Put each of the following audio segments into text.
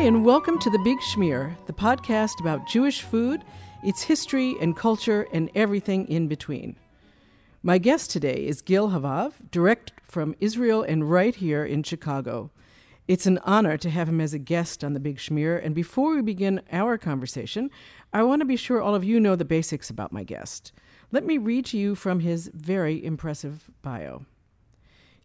and welcome to The Big Schmear, the podcast about Jewish food, its history and culture, and everything in between. My guest today is Gil Hovav, direct from Israel and right here in Chicago. It's an honor to have him as a guest on The Big Schmear, and before we begin our conversation, I want to be sure all of you know the basics about my guest. Let me read to you from his very impressive bio.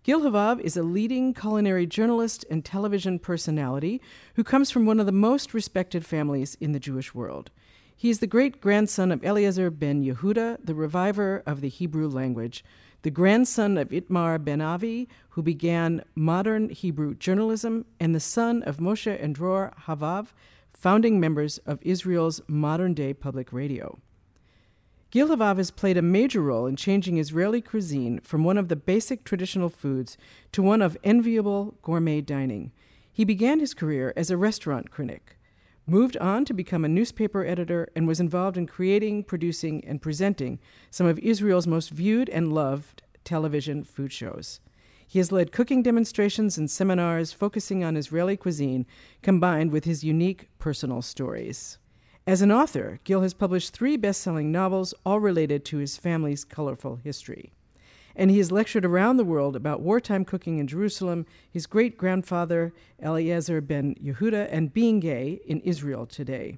Gil Hovav is a leading culinary journalist and television personality who comes from one of the most respected families in the Jewish world. He is the great grandson of Eliezer ben Yehuda, the reviver of the Hebrew language, the grandson of Itamar ben Avi, who began modern Hebrew journalism, and the son of Moshe and Dror Hovav, founding members of Israel's modern day public radio. Gil Hovav has played a major role in changing Israeli cuisine from one of the basic traditional foods to one of enviable gourmet dining. He began his career as a restaurant critic, moved on to become a newspaper editor, and was involved in creating, producing, and presenting some of Israel's most viewed and loved television food shows. He has led cooking demonstrations and seminars focusing on Israeli cuisine, combined with his unique personal stories. As an author, Gil has published three best selling novels, all related to his family's colorful history. And he has lectured around the world about wartime cooking in Jerusalem, his great grandfather, Eliezer ben Yehuda, and being gay in Israel today.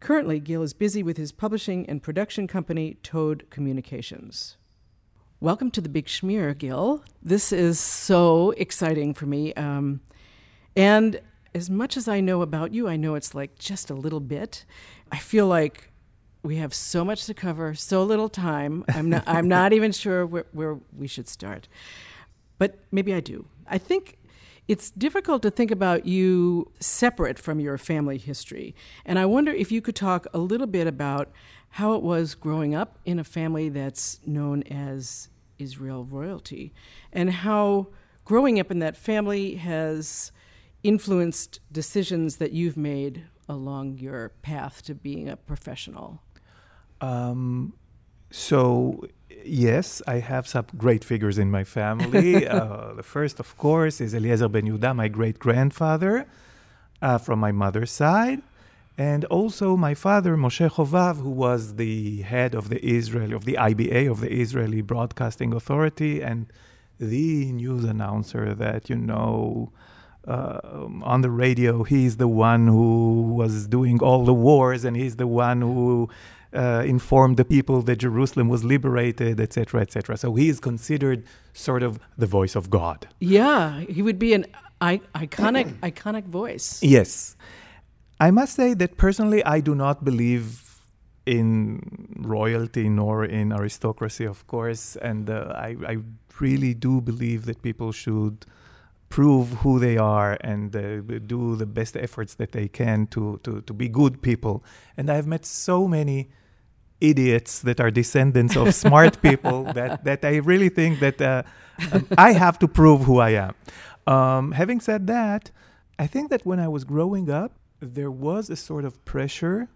Currently, Gil is busy with his publishing and production company, Toad Communications. Welcome to the Big Schmear, Gil. This is so exciting for me. Um, and as much as I know about you, I know it's like just a little bit. I feel like we have so much to cover, so little time. I'm not, I'm not even sure where, where we should start. But maybe I do. I think it's difficult to think about you separate from your family history. And I wonder if you could talk a little bit about how it was growing up in a family that's known as Israel royalty and how growing up in that family has influenced decisions that you've made along your path to being a professional? Um, so, yes, I have some great figures in my family. uh, the first, of course, is Eliezer ben Yehuda, my great grandfather uh, from my mother's side. And also my father, Moshe Chovav, who was the head of the Israeli, of the IBA, of the Israeli Broadcasting Authority, and the news announcer that, you know, uh, on the radio, he's the one who was doing all the wars, and he's the one who uh, informed the people that Jerusalem was liberated, etc., etc. So he is considered sort of the voice of God. Yeah, he would be an I- iconic, iconic voice. Yes, I must say that personally, I do not believe in royalty nor in aristocracy, of course, and uh, I, I really do believe that people should prove who they are and uh, do the best efforts that they can to, to, to be good people. And I've met so many idiots that are descendants of smart people that, that I really think that uh, um, I have to prove who I am. Um, having said that, I think that when I was growing up, there was a sort of pressure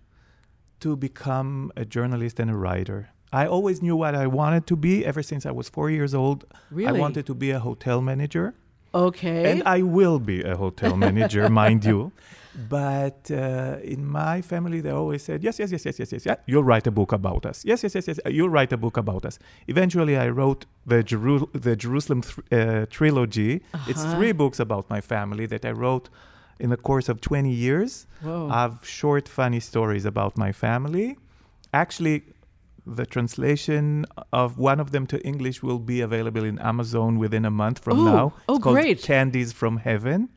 to become a journalist and a writer. I always knew what I wanted to be ever since I was four years old. Really? I wanted to be a hotel manager. Okay. And I will be a hotel manager, mind you. But uh, in my family, they always said, yes, yes, yes, yes, yes, yes, yeah, you'll write a book about us. Yes, yes, yes, yes, you'll write a book about us. Eventually, I wrote the, Jeru- the Jerusalem th- uh, trilogy. Uh-huh. It's three books about my family that I wrote in the course of 20 years. Whoa. I have short, funny stories about my family. Actually, the translation of one of them to English will be available in Amazon within a month from Oh, now. oh, it's called great. Candies from Heaven,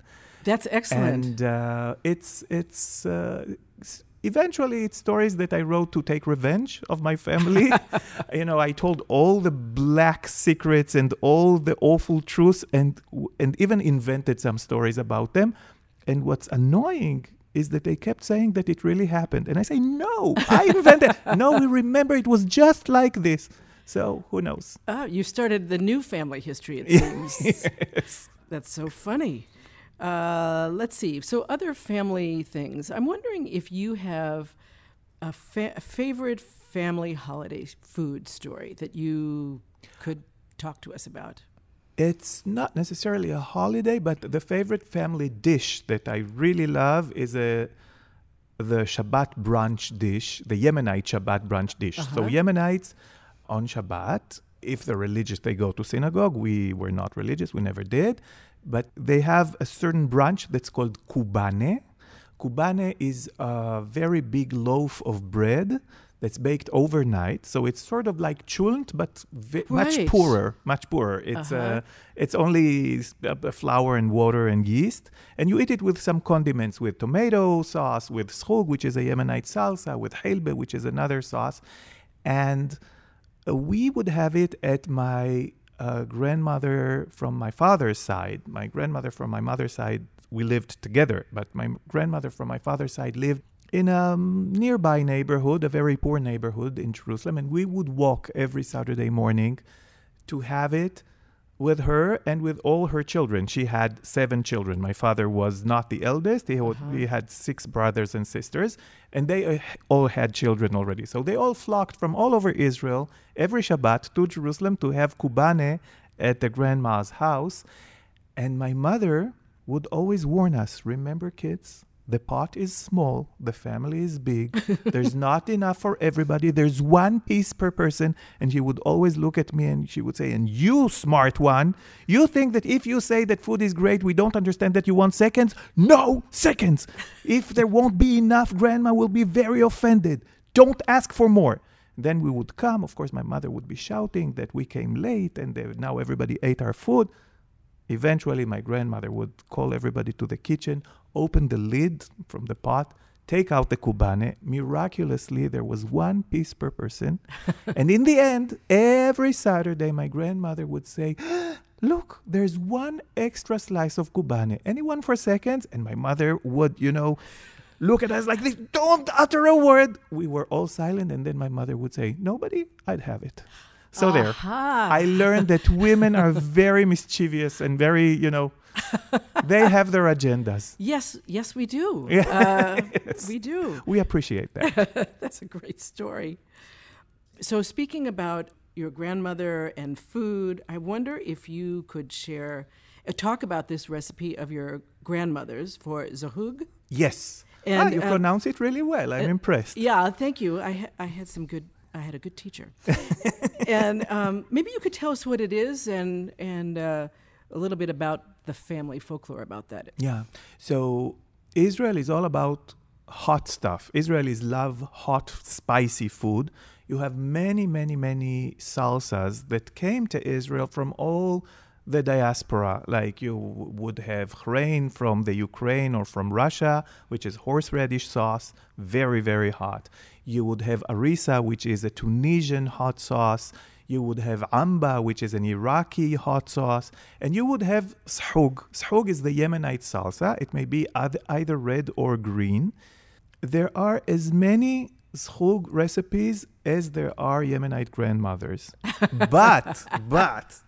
That's excellent. and uh, it's it's. Uh, s- Eventually, it's stories that I wrote to take revenge of my family. you know, I told all the black secrets and all the awful truths, and and even invented some stories about them. And what's annoying is that they kept saying that it really happened. And I say, no, I invented. no, we remember it was just like this. So who knows? Ah, you started the new family history, it seems. yes. That's so funny. Uh, let's see. So, other family things. I'm wondering if you have a, fa- a favorite family holiday food story that you could talk to us about. It's not necessarily a holiday, but the favorite family dish that I really love is a the Shabbat brunch dish, the Yemenite Shabbat brunch dish. So Uh-huh. Yemenites on Shabbat, if they're religious, they go to synagogue. We were not religious, we never did, but they have a certain brunch that's called kubane. Kubane is a very big loaf of bread that's baked overnight. So it's sort of like chulent, but ve- much poorer, much poorer. It's Uh-huh. uh, it's only flour and water and yeast, and you eat it with some condiments, with tomato sauce, with schug, which is a Yemenite salsa, with helbe, which is another sauce, and uh, we would have it at my uh, grandmother from my father's side. My grandmother from my mother's side, we lived together, but my grandmother from my father's side lived in a nearby neighborhood, a very poor neighborhood in Jerusalem, and we would walk every Saturday morning to have it with her and with all her children. She had seven children. My father was not the eldest. He, had- he had six brothers and sisters, and they uh, all had children already. So they all flocked from all over Israel every Shabbat to Jerusalem to have kubane at the grandma's house. And my mother would always warn us remember, kids, the pot is small, the family is big, there's not enough for everybody, there's one piece per person. And she would always look at me and she would say, And you, smart one, you think that if you say that food is great, we don't understand that you want seconds? No seconds! if there won't be enough, grandma will be very offended. Don't ask for more. Then we would come. Of course, my mother would be shouting that we came late and they, now everybody ate our food. Eventually, my grandmother would call everybody to the kitchen, open the lid from the pot, take out the kubane. Miraculously, there was one piece per person. and in the end, every Saturday, my grandmother would say, Look, there's one extra slice of kubane. Anyone for seconds? And my mother would, you know, look at us like this, don't utter a word. We were all silent. And then my mother would say, Nobody, I'd have it. So there. I learned that women are very mischievous and very, you know, they have their agendas. Yes, yes, we do. Uh, Yes. We do. We appreciate that. That's a great story. So, speaking about your grandmother and food, I wonder if you could share, uh, talk about this recipe of your grandmother's for zahug. Yes. And, ah, you uh, pronounce it really well. I'm uh, impressed. Yeah, thank you. I ha- I had some good. I had a good teacher, and um, maybe you could tell us what it is and and uh, a little bit about the family folklore about that. Yeah. So Israel is all about hot stuff. Israelis love hot, spicy food. You have many, many, many salsas that came to Israel from all the diaspora. Like you would have chrein from the Ukraine or from Russia, which is horseradish sauce, very, very hot. You would have arisa, which is a Tunisian hot sauce. You would have amba, which is an Iraqi hot sauce, and you would have shug. Shug is the Yemenite salsa. It may be either red or green. There are as many shug recipes as there are Yemenite grandmothers. but, but,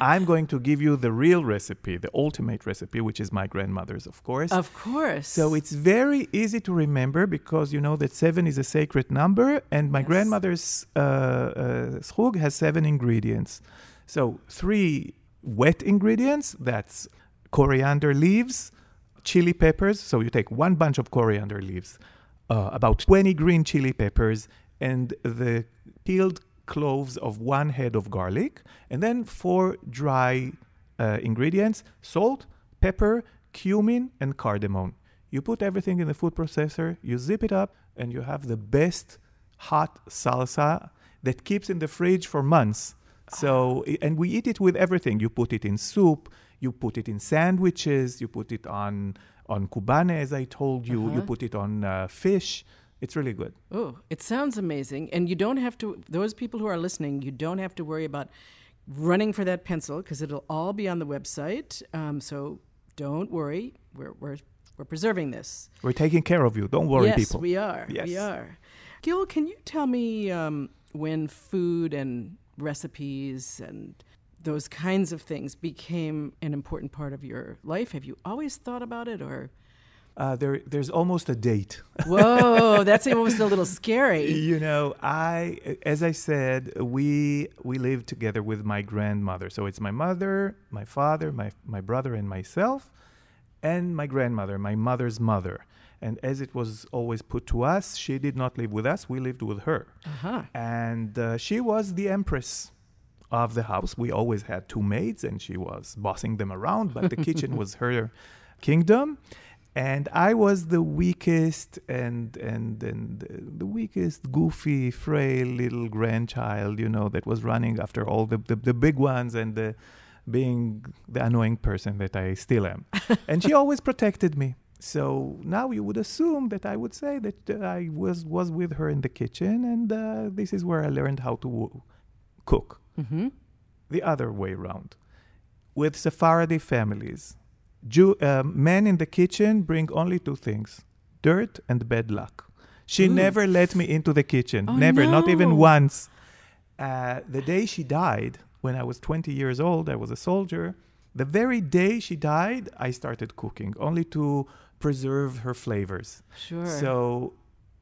I'm going to give you the real recipe, the ultimate recipe, which is my grandmother's, of course. Of course. So it's very easy to remember because you know that seven is a sacred number, and my Yes. grandmother's uh, uh, has seven ingredients. So three wet ingredients that's coriander leaves, chili peppers. So you take one bunch of coriander leaves, uh, about 20 green chili peppers, and the peeled cloves of one head of garlic, and then four dry uh, ingredients salt, pepper, cumin, and cardamom. You put everything in the food processor, you zip it up, and you have the best hot salsa that keeps in the fridge for months. So, and we eat it with everything. You put it in soup, you put it in sandwiches, you put it on on kubane, as I told you, you Uh-huh. put it on uh, fish. It's really good. Oh, it sounds amazing. And you don't have to, those people who are listening, you don't have to worry about running for that pencil because it'll all be on the website. Um, so don't worry. We're, we're, we're preserving this. We're taking care of you. Don't worry, yes, people. Yes, we are. We are. Gil, can you tell me um, when food and recipes and those kinds of things became an important part of your life? Have you always thought about it or? Uh, there, there's almost a date. Whoa, that's almost a little scary. You know, I, as I said, we we live together with my grandmother. So it's my mother, my father, my my brother, and myself, and my grandmother, my mother's mother. And as it was always put to us, she did not live with us; we lived with her. Uh-huh. And uh, she was the empress of the house. We always had two maids, and she was bossing them around. But the kitchen was her kingdom and I was the weakest and and and the weakest, goofy, frail little grandchild, you know, that was running after all the the, the big ones and the, being the annoying person that I still am. and she always protected me. So now you would assume that I would say that uh, I was was with her in the kitchen, and uh, this is where I learned how to cook. Mm-hmm. The other way around, with Sephardi families, Jew, uh, men in the kitchen bring only two things dirt and bad luck. She Ooh. never let me into the kitchen. Oh, never, not even once. Uh, the day she died, when I was 20 years old, I was a soldier. The very day she died, I started cooking, only to preserve her flavors. Sure. So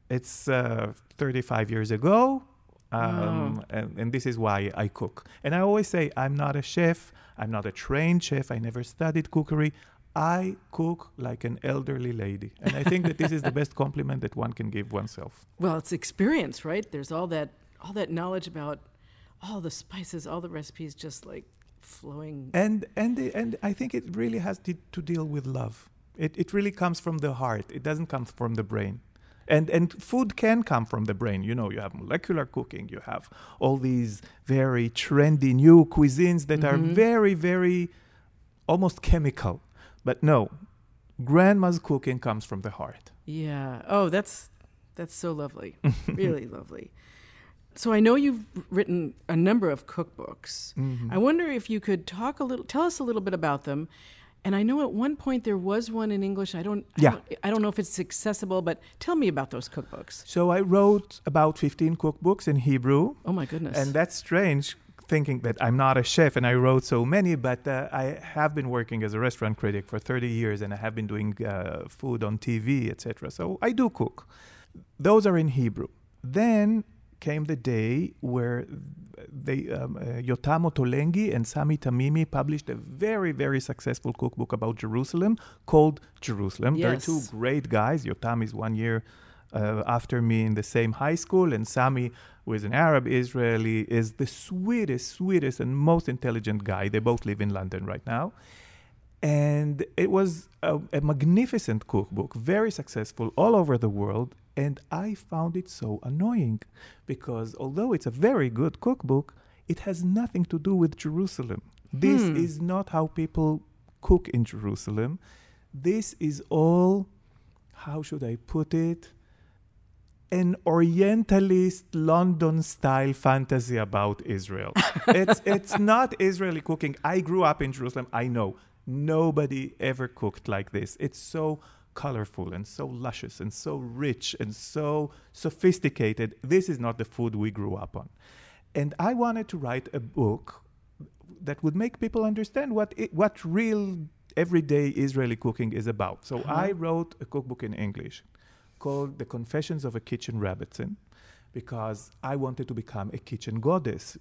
it's uh, 35 years ago. Um, Wow. and, and this is why I cook. And I always say, I'm not a chef. I'm not a trained chef. I never studied cookery. I cook like an elderly lady. And I think that this is the best compliment that one can give oneself. well, it's experience, right? There's all that all that knowledge about all the spices, all the recipes, just like flowing. And, and, the- and I think it really has to, to deal with love. It, it really comes from the heart. It doesn't come from the brain. And, and food can come from the brain. You know, you have molecular cooking, you have all these very trendy new cuisines that are Mhm. very, very almost chemical. But no, grandma's cooking comes from the heart. Yeah. Oh, that's that's so lovely. really lovely. So I know you've written a number of cookbooks. Mhm. I wonder if you could talk a little, tell us a little bit about them. And I know at one point there was one in English. I don't, I Yeah. don't, I don't know if it's accessible, but tell me about those cookbooks. So I wrote about 15 cookbooks in Hebrew. Oh my goodness! And that's strange thinking that I'm not a chef and I wrote so many, but uh, I have been working as a restaurant critic for 30 years and I have been doing uh, food on TV, etc. So I do cook. Those are in Hebrew. Then came the day where they, um, uh, Yotam Ottolenghi and Sami Tamimi published a very, very successful cookbook about Jerusalem called Jerusalem. They're two great guys. Yotam is one year uh, after me in the same high school, and Sami, who is an Arab Israeli, is the sweetest, sweetest, and most intelligent guy. They both live in London right now. And it was a, a magnificent cookbook, very successful all over the world. And I found it so annoying because although it's a very good cookbook, it has nothing to do with Jerusalem. This Hmm. is not how people cook in Jerusalem. This is all, how should I put it? An Orientalist London style fantasy about Israel. it's, it's not Israeli cooking. I grew up in Jerusalem. I know nobody ever cooked like this. It's so colorful and so luscious and so rich and so sophisticated. This is not the food we grew up on. And I wanted to write a book that would make people understand what it, what real everyday Israeli cooking is about. So Uh-huh. I wrote a cookbook in English called The Confessions of a Kitchen Rebbetzin because I wanted to become a kitchen goddess,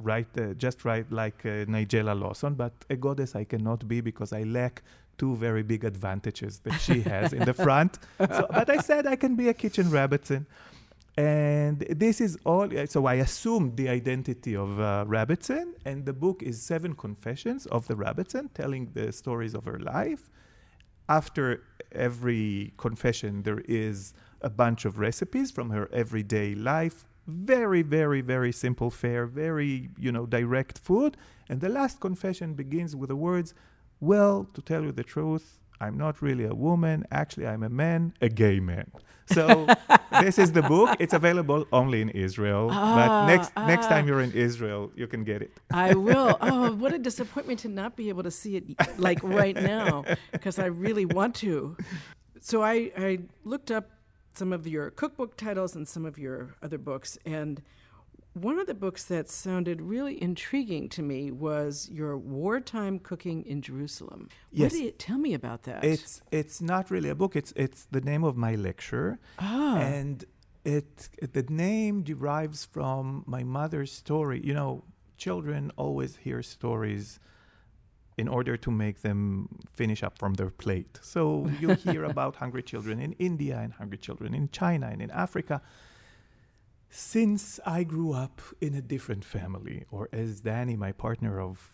right? Uh, just right like uh, Nigella Lawson, but a goddess I cannot be because I lack two very big advantages that she has in the front. So, but I said I can be a kitchen rebbetzin. And this is all. So I assumed the identity of uh, Rebbetzin, and the book is seven confessions of the Rebbetzin, telling the stories of her life. After every confession, there is a bunch of recipes from her everyday life. Very, very, very simple fare, very you know direct food. And the last confession begins with the words, "Well, to tell you the truth, I'm not really a woman. Actually, I'm a man, a gay man." So this is the book. It's available only in Israel. but Ah, next next ah. time you're in Israel, you can get it. I will. Oh, what a disappointment to not be able to see it like right now because I really want to. So I, I looked up some of your cookbook titles and some of your other books, and one of the books that sounded really intriguing to me was your wartime cooking in Jerusalem. Yes. You, tell me about that. It's it's not really a book. It's it's the name of my lecture, ah, and it the name derives from my mother's story. You know, children always hear stories in order to make them finish up from their plate. So you hear about hungry children in India and hungry children in China and in Africa. Since I grew up in a different family, or as Danny, my partner of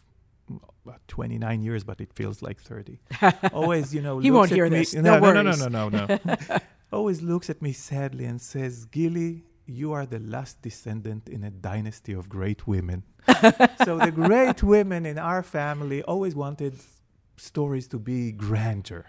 mm, about 29 years, but it feels like 30, always, you know, He won't hear me- this. No no, no, no, no, no, no. always looks at me sadly and says, Gilly, you are the last descendant in a dynasty of great women. so the great women in our family always wanted stories to be grander.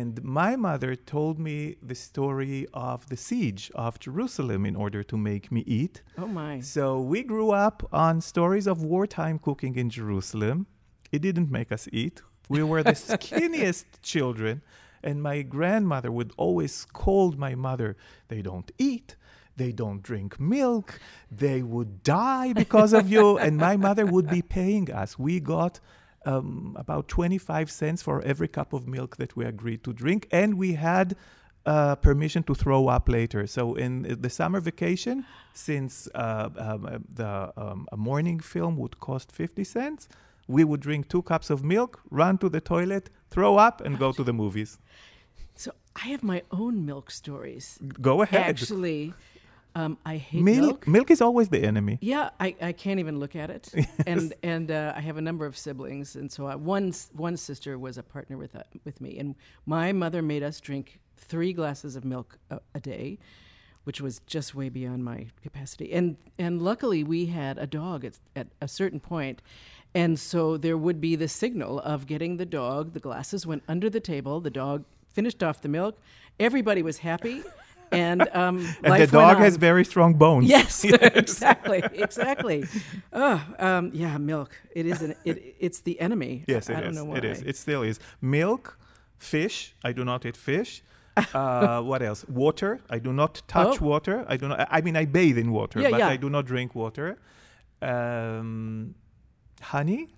And my mother told me the story of the siege of Jerusalem in order to make me eat. oh my. So we grew up on stories of wartime cooking in Jerusalem. It didn't make us eat. We were the skinniest children. And my grandmother would always scold my mother they don't eat, they don't drink milk, they would die because of you. and my mother would be paying us. We got um, about 25 cents for every cup of milk that we agreed to drink. And we had uh, permission to throw up later. So in the summer vacation, since uh, um, uh, the um, a morning film would cost 50 cents, we would drink two cups of milk, run to the toilet, throw up, and go to the movies. So I have my own milk stories. Go ahead. Actually, um, I hate milk, milk. milk is always the enemy. Yeah, I, I can't even look at it, and and uh, I have a number of siblings, and so I, one one sister was a partner with uh, with me, and my mother made us drink three glasses of milk a, a day, which was just way beyond my capacity, and and luckily we had a dog at, at a certain point, and so there would be the signal of getting the dog. The glasses went under the table. The dog finished off the milk. Everybody was happy. And, um, And the dog has very strong bones. Yes, exactly, exactly. Oh, um, yeah, milk. It is an. It, it's the enemy. Yes, it I is. don't know why. It is. It still is. Milk, fish. I do not eat fish. uh, what else? Water. I do not touch Oh. water. I do not. I mean, I bathe in water, Yeah, but yeah. I do not drink water. Um, honey,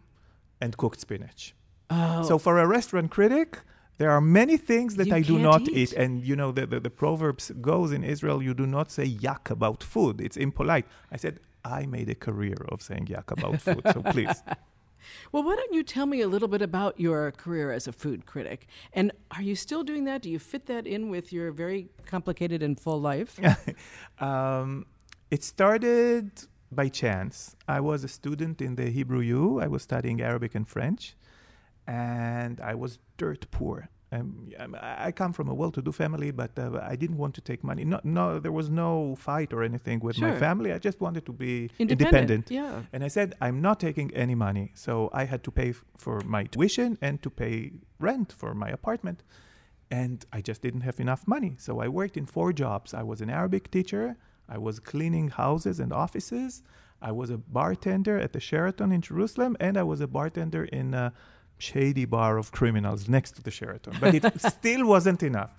and cooked spinach. oh, So for a restaurant critic, there are many things that You I do not eat. eat. And you know, the, the, the proverbs goes in Israel, you do not say yuck about food. It's impolite. I said, I made a career of saying yuck about food. So please. well, why don't you tell me a little bit about your career as a food critic? And are you still doing that? Do you fit that in with your very complicated and full life? um, it started by chance. I was a student in the Hebrew U. I was studying Arabic and French, and I was dirt poor. Um, I I come from a well-to-do family, but uh, I didn't want to take money. No, no, there was no fight or anything with my family. I just wanted to be Independent. independent. Yeah. And I said, I'm not taking any money. So I had to pay f- for my tuition and to pay rent for my apartment. And I just didn't have enough money. So I worked in four jobs. I was an Arabic teacher, I was cleaning houses and offices, I was a bartender at the Sheraton in Jerusalem, and I was a bartender in a shady bar of criminals next to the Sheraton. But it still wasn't enough.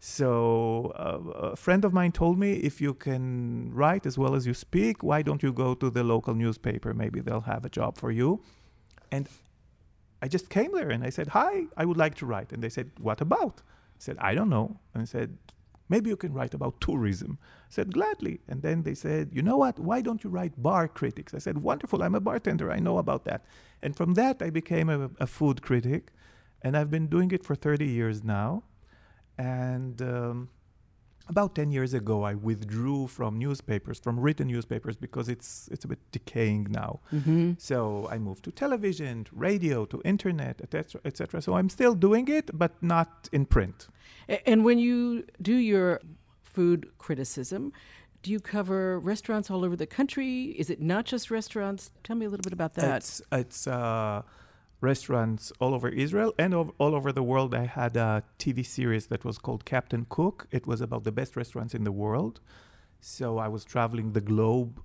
So uh, a friend of mine told me if you can write as well as you speak, why don't you go to the local newspaper? Maybe they'll have a job for you. And I just came there and I said, "Hi, I would like to write." And they said, "What about?" I said, "I don't know." And I said, "Maybe you can write about tourism." I said, "Gladly." And then they said, "You know what? Why don't you write bar critics?" I said, "Wonderful. I'm a bartender. I know about that." And from that, I became a, a food critic, and I've been doing it for 30 years now. And um, about 10 years ago, I withdrew from newspapers, from written newspapers, because it's it's a bit decaying now. Mm-hmm. So I moved to television, to radio, to internet, etc., etc. So I'm still doing it, but not in print. And when you do your food criticism, do you cover restaurants all over the country? Is it not just restaurants? Tell me a little bit about that. It's it's uh, restaurants all over Israel and all over the world. I had a TV series that was called Captain Cook. It was about the best restaurants in the world. So I was traveling the globe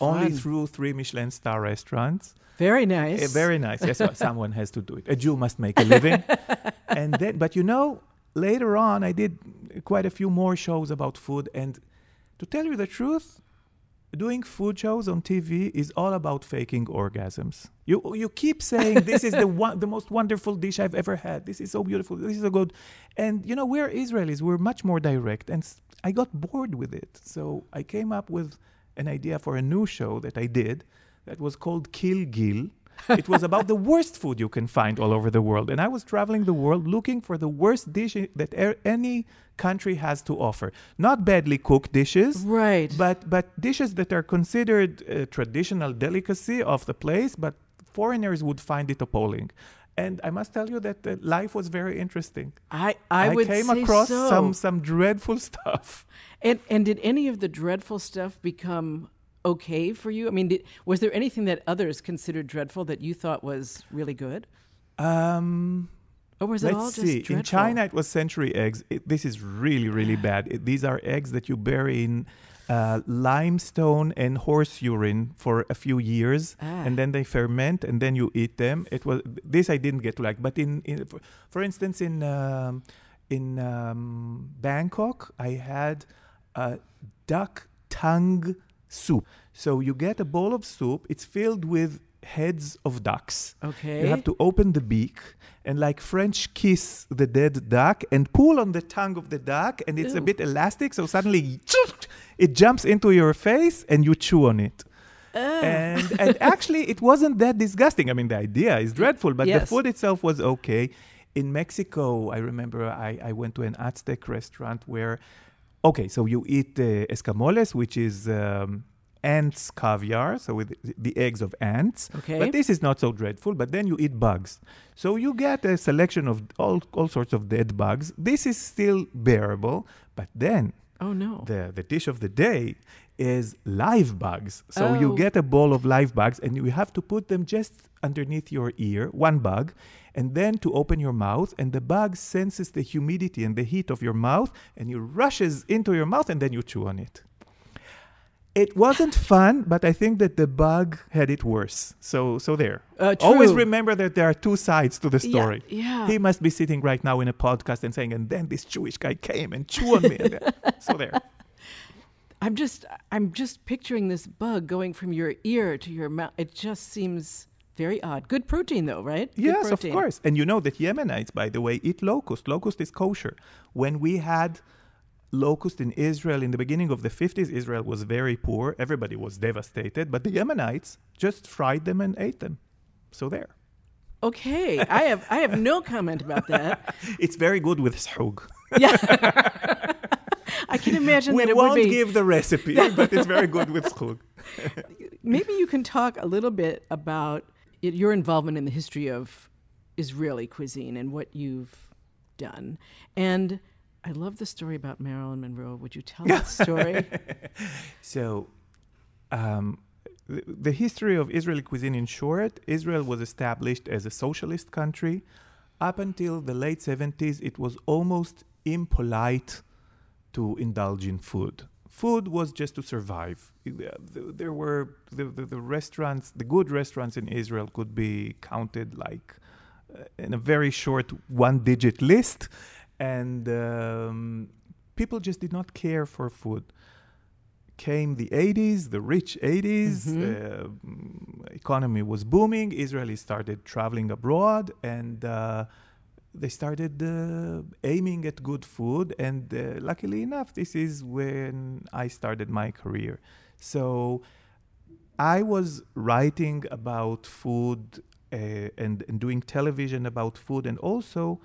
only through three Michelin star restaurants. Very nice. Eh, very nice. Yes, someone has to do it. A Jew must make a living. and then, but you know, later on, I did quite a few more shows about food. And to tell you the truth, doing food shows on TV is all about faking orgasms. You you keep saying this is the one, the most wonderful dish I've ever had. This is so beautiful. This is so good. And you know we're Israelis. We're much more direct. And I got bored with it. So I came up with an idea for a new show that I did that was called Kill Gil it was about the worst food you can find all over the world. And I was traveling the world looking for the worst dish that er- any country has to offer. Not badly cooked dishes, right? But but dishes that are considered a traditional delicacy of the place, but foreigners would find it appalling. And I must tell you that uh, life was very interesting. I I, I would came say across so. some some dreadful stuff. And and did any of the dreadful stuff become okay for you? I mean, did, was there anything that others considered dreadful that you thought was really good? Um, or was it all just see. dreadful? In China, it was century eggs. It, this is really, really bad. It, these are eggs that you bury in uh, limestone and horse urine for a few years, Ah. and then they ferment, and then you eat them. It was this I didn't get to like, but in, in for, for instance, in um, in um, Bangkok, I had a duck tongue soup. So you get a bowl of soup. It's filled with heads of ducks. Okay. You have to open the beak and like French kiss the dead duck and pull on the tongue of the duck and it's a bit elastic so suddenly it jumps into your face and you chew on it. And, and actually it wasn't that disgusting. I mean the idea is dreadful, but the food itself was okay. In Mexico, I remember I, I went to an Aztec restaurant where okay, so you eat uh, escamoles, which is um, ants caviar, so with the eggs of ants. Okay. But this is not so dreadful. But then you eat bugs, so you get a selection of all all sorts of dead bugs. This is still bearable. But then oh no. the the dish of the day is live bugs. So Oh. you get a bowl of live bugs, and you have to put them just underneath your ear, one bug, and then to open your mouth, and the bug senses the humidity and the heat of your mouth, and it rushes into your mouth, and then you chew on it. It wasn't fun, but I think that the bug had it worse. So, so there. Uh, Always remember that there are two sides to the story. yeah. yeah, He must be sitting right now in a podcast and saying, and then this Jewish guy came and chewed on me. then- so there. I'm just I'm just picturing this bug going from your ear to your mouth. It just seems very odd. Good protein though, right? Good Yes, of course. And you know that Yemenites, by the way, eat locust. Locust is kosher. When we had locust in Israel in the beginning of the 50s, Israel was very poor. Everybody was devastated. But the Yemenites just fried them and ate them. So there. Okay, I have I have no comment about that. It's very good with shug. Yeah, I can imagine We that it won't would be. give the recipe, but it's very good with shug. Maybe you can talk a little bit about it, your involvement in the history of Israeli cuisine and what you've done. And I love the story about Marilyn Monroe. Would you tell that story? So, um, the, the history of Israeli cuisine in short, Israel was established as a socialist country. Up until the late 70s, it was almost impolite to indulge in food. Food was just to survive. Uh, There were the, the, the restaurants, the good restaurants in Israel could be counted like uh, in a very short one digit list. And um, people just did not care for food came the 80s, the rich 80s. Uh, mm, economy was booming. Israelis started traveling abroad and uh, they started uh, aiming at good food. And uh, luckily enough, this is when I started my career. So I was writing about food uh, and, and doing television about food and also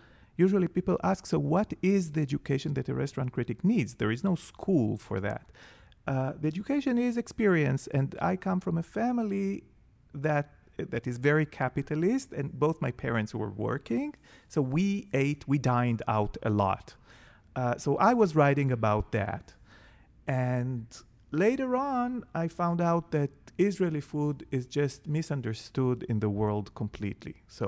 usually people ask so what is the education that a restaurant critic needs? There is no school for that. Uh, the education is experience and i come from a family that that is very capitalist and both my parents were working so we ate we dined out a lot. Uh, so i was writing about that. And later on i found out that israeli food is just misunderstood in the world completely. So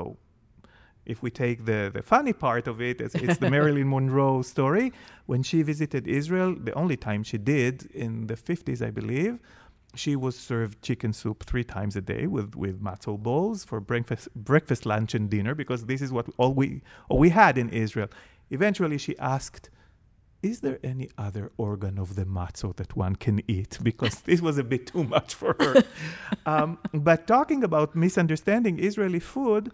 if we take the, the funny part of it, it's, it's the Marilyn Monroe story. When she visited Israel, the only time she did in the 50s, I believe, she was served chicken soup three times a day with, with matzo balls for breakfast, breakfast, lunch, and dinner because this is what all we, all we had in Israel. Eventually, she asked, is there any other organ of the matzo that one can eat? Because this was a bit too much for her. um, but talking about misunderstanding Israeli food,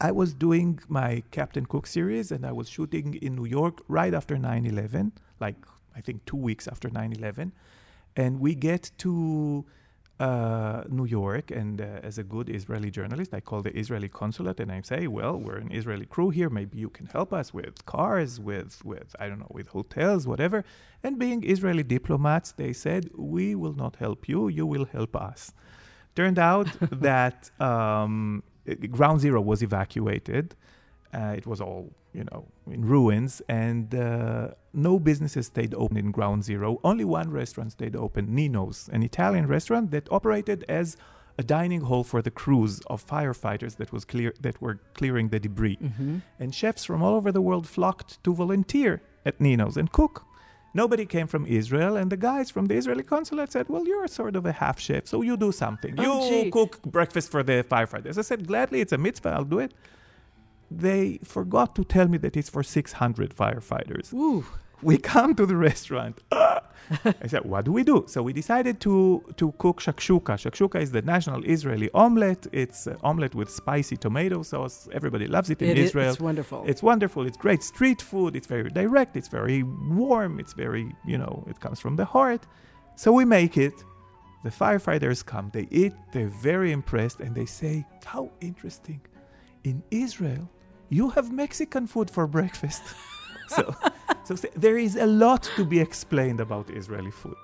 I was doing my Captain Cook series and I was shooting in New York right after 9 11, like I think two weeks after 9 11. And we get to uh, New York, and uh, as a good Israeli journalist, I call the Israeli consulate and I say, "Well, we're an Israeli crew here. Maybe you can help us with cars, with with I don't know, with hotels, whatever." And being Israeli diplomats, they said, "We will not help you. You will help us." Turned out that um, Ground Zero was evacuated. Uh, it was all you know in ruins, and uh, no businesses stayed open in Ground Zero. Only one restaurant stayed open, Nino's, an Italian restaurant that operated as a dining hall for the crews of firefighters that was clear that were clearing the debris. Mm-hmm. And chefs from all over the world flocked to volunteer at Nino's and cook. Nobody came from Israel, and the guys from the Israeli consulate said, Well, you're sort of a half chef, so you do something. Oh, you gee. cook breakfast for the firefighters. I said, Gladly, it's a mitzvah, I'll do it. They forgot to tell me that it's for 600 firefighters. Ooh. We come to the restaurant. I said, What do we do? So we decided to, to cook shakshuka. Shakshuka is the national Israeli omelet. It's an omelet with spicy tomato sauce. Everybody loves it in It is- Israel. it's wonderful. It's wonderful. It's great street food. It's very direct. It's very warm. It's very, you know, it comes from the heart. So we make it. The firefighters come. They eat. They're very impressed. And they say, How interesting. In Israel, you have Mexican food for breakfast. so, so there is a lot to be explained about Israeli food.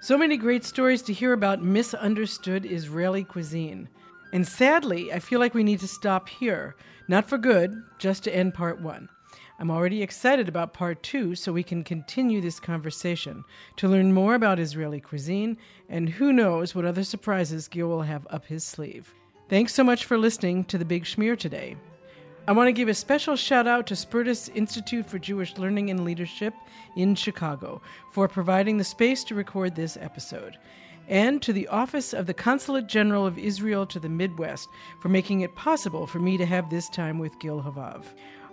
So many great stories to hear about misunderstood Israeli cuisine. And sadly, I feel like we need to stop here. Not for good, just to end part one. I'm already excited about part two so we can continue this conversation to learn more about Israeli cuisine and who knows what other surprises Gil will have up his sleeve. Thanks so much for listening to The Big Schmear today. I want to give a special shout out to Spertus Institute for Jewish Learning and Leadership in Chicago for providing the space to record this episode, and to the Office of the Consulate General of Israel to the Midwest for making it possible for me to have this time with Gil Hovav.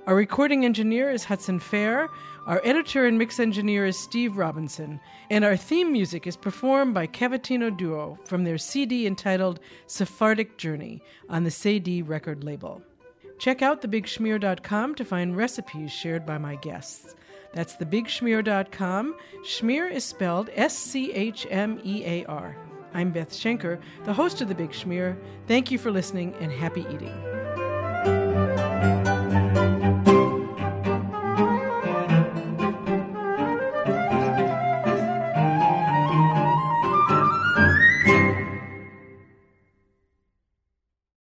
Our recording engineer is Hudson Fair, our editor and mix engineer is Steve Robinson, and our theme music is performed by Cavatina Duo from their CD entitled Sephardic Journey on the Cedille record label. Check out thebigschmear.com to find recipes shared by my guests. That's thebigschmear.com. Schmear is spelled S C H M E A R. I'm Beth Schenker, the host of The Big Schmear. Thank you for listening and happy eating.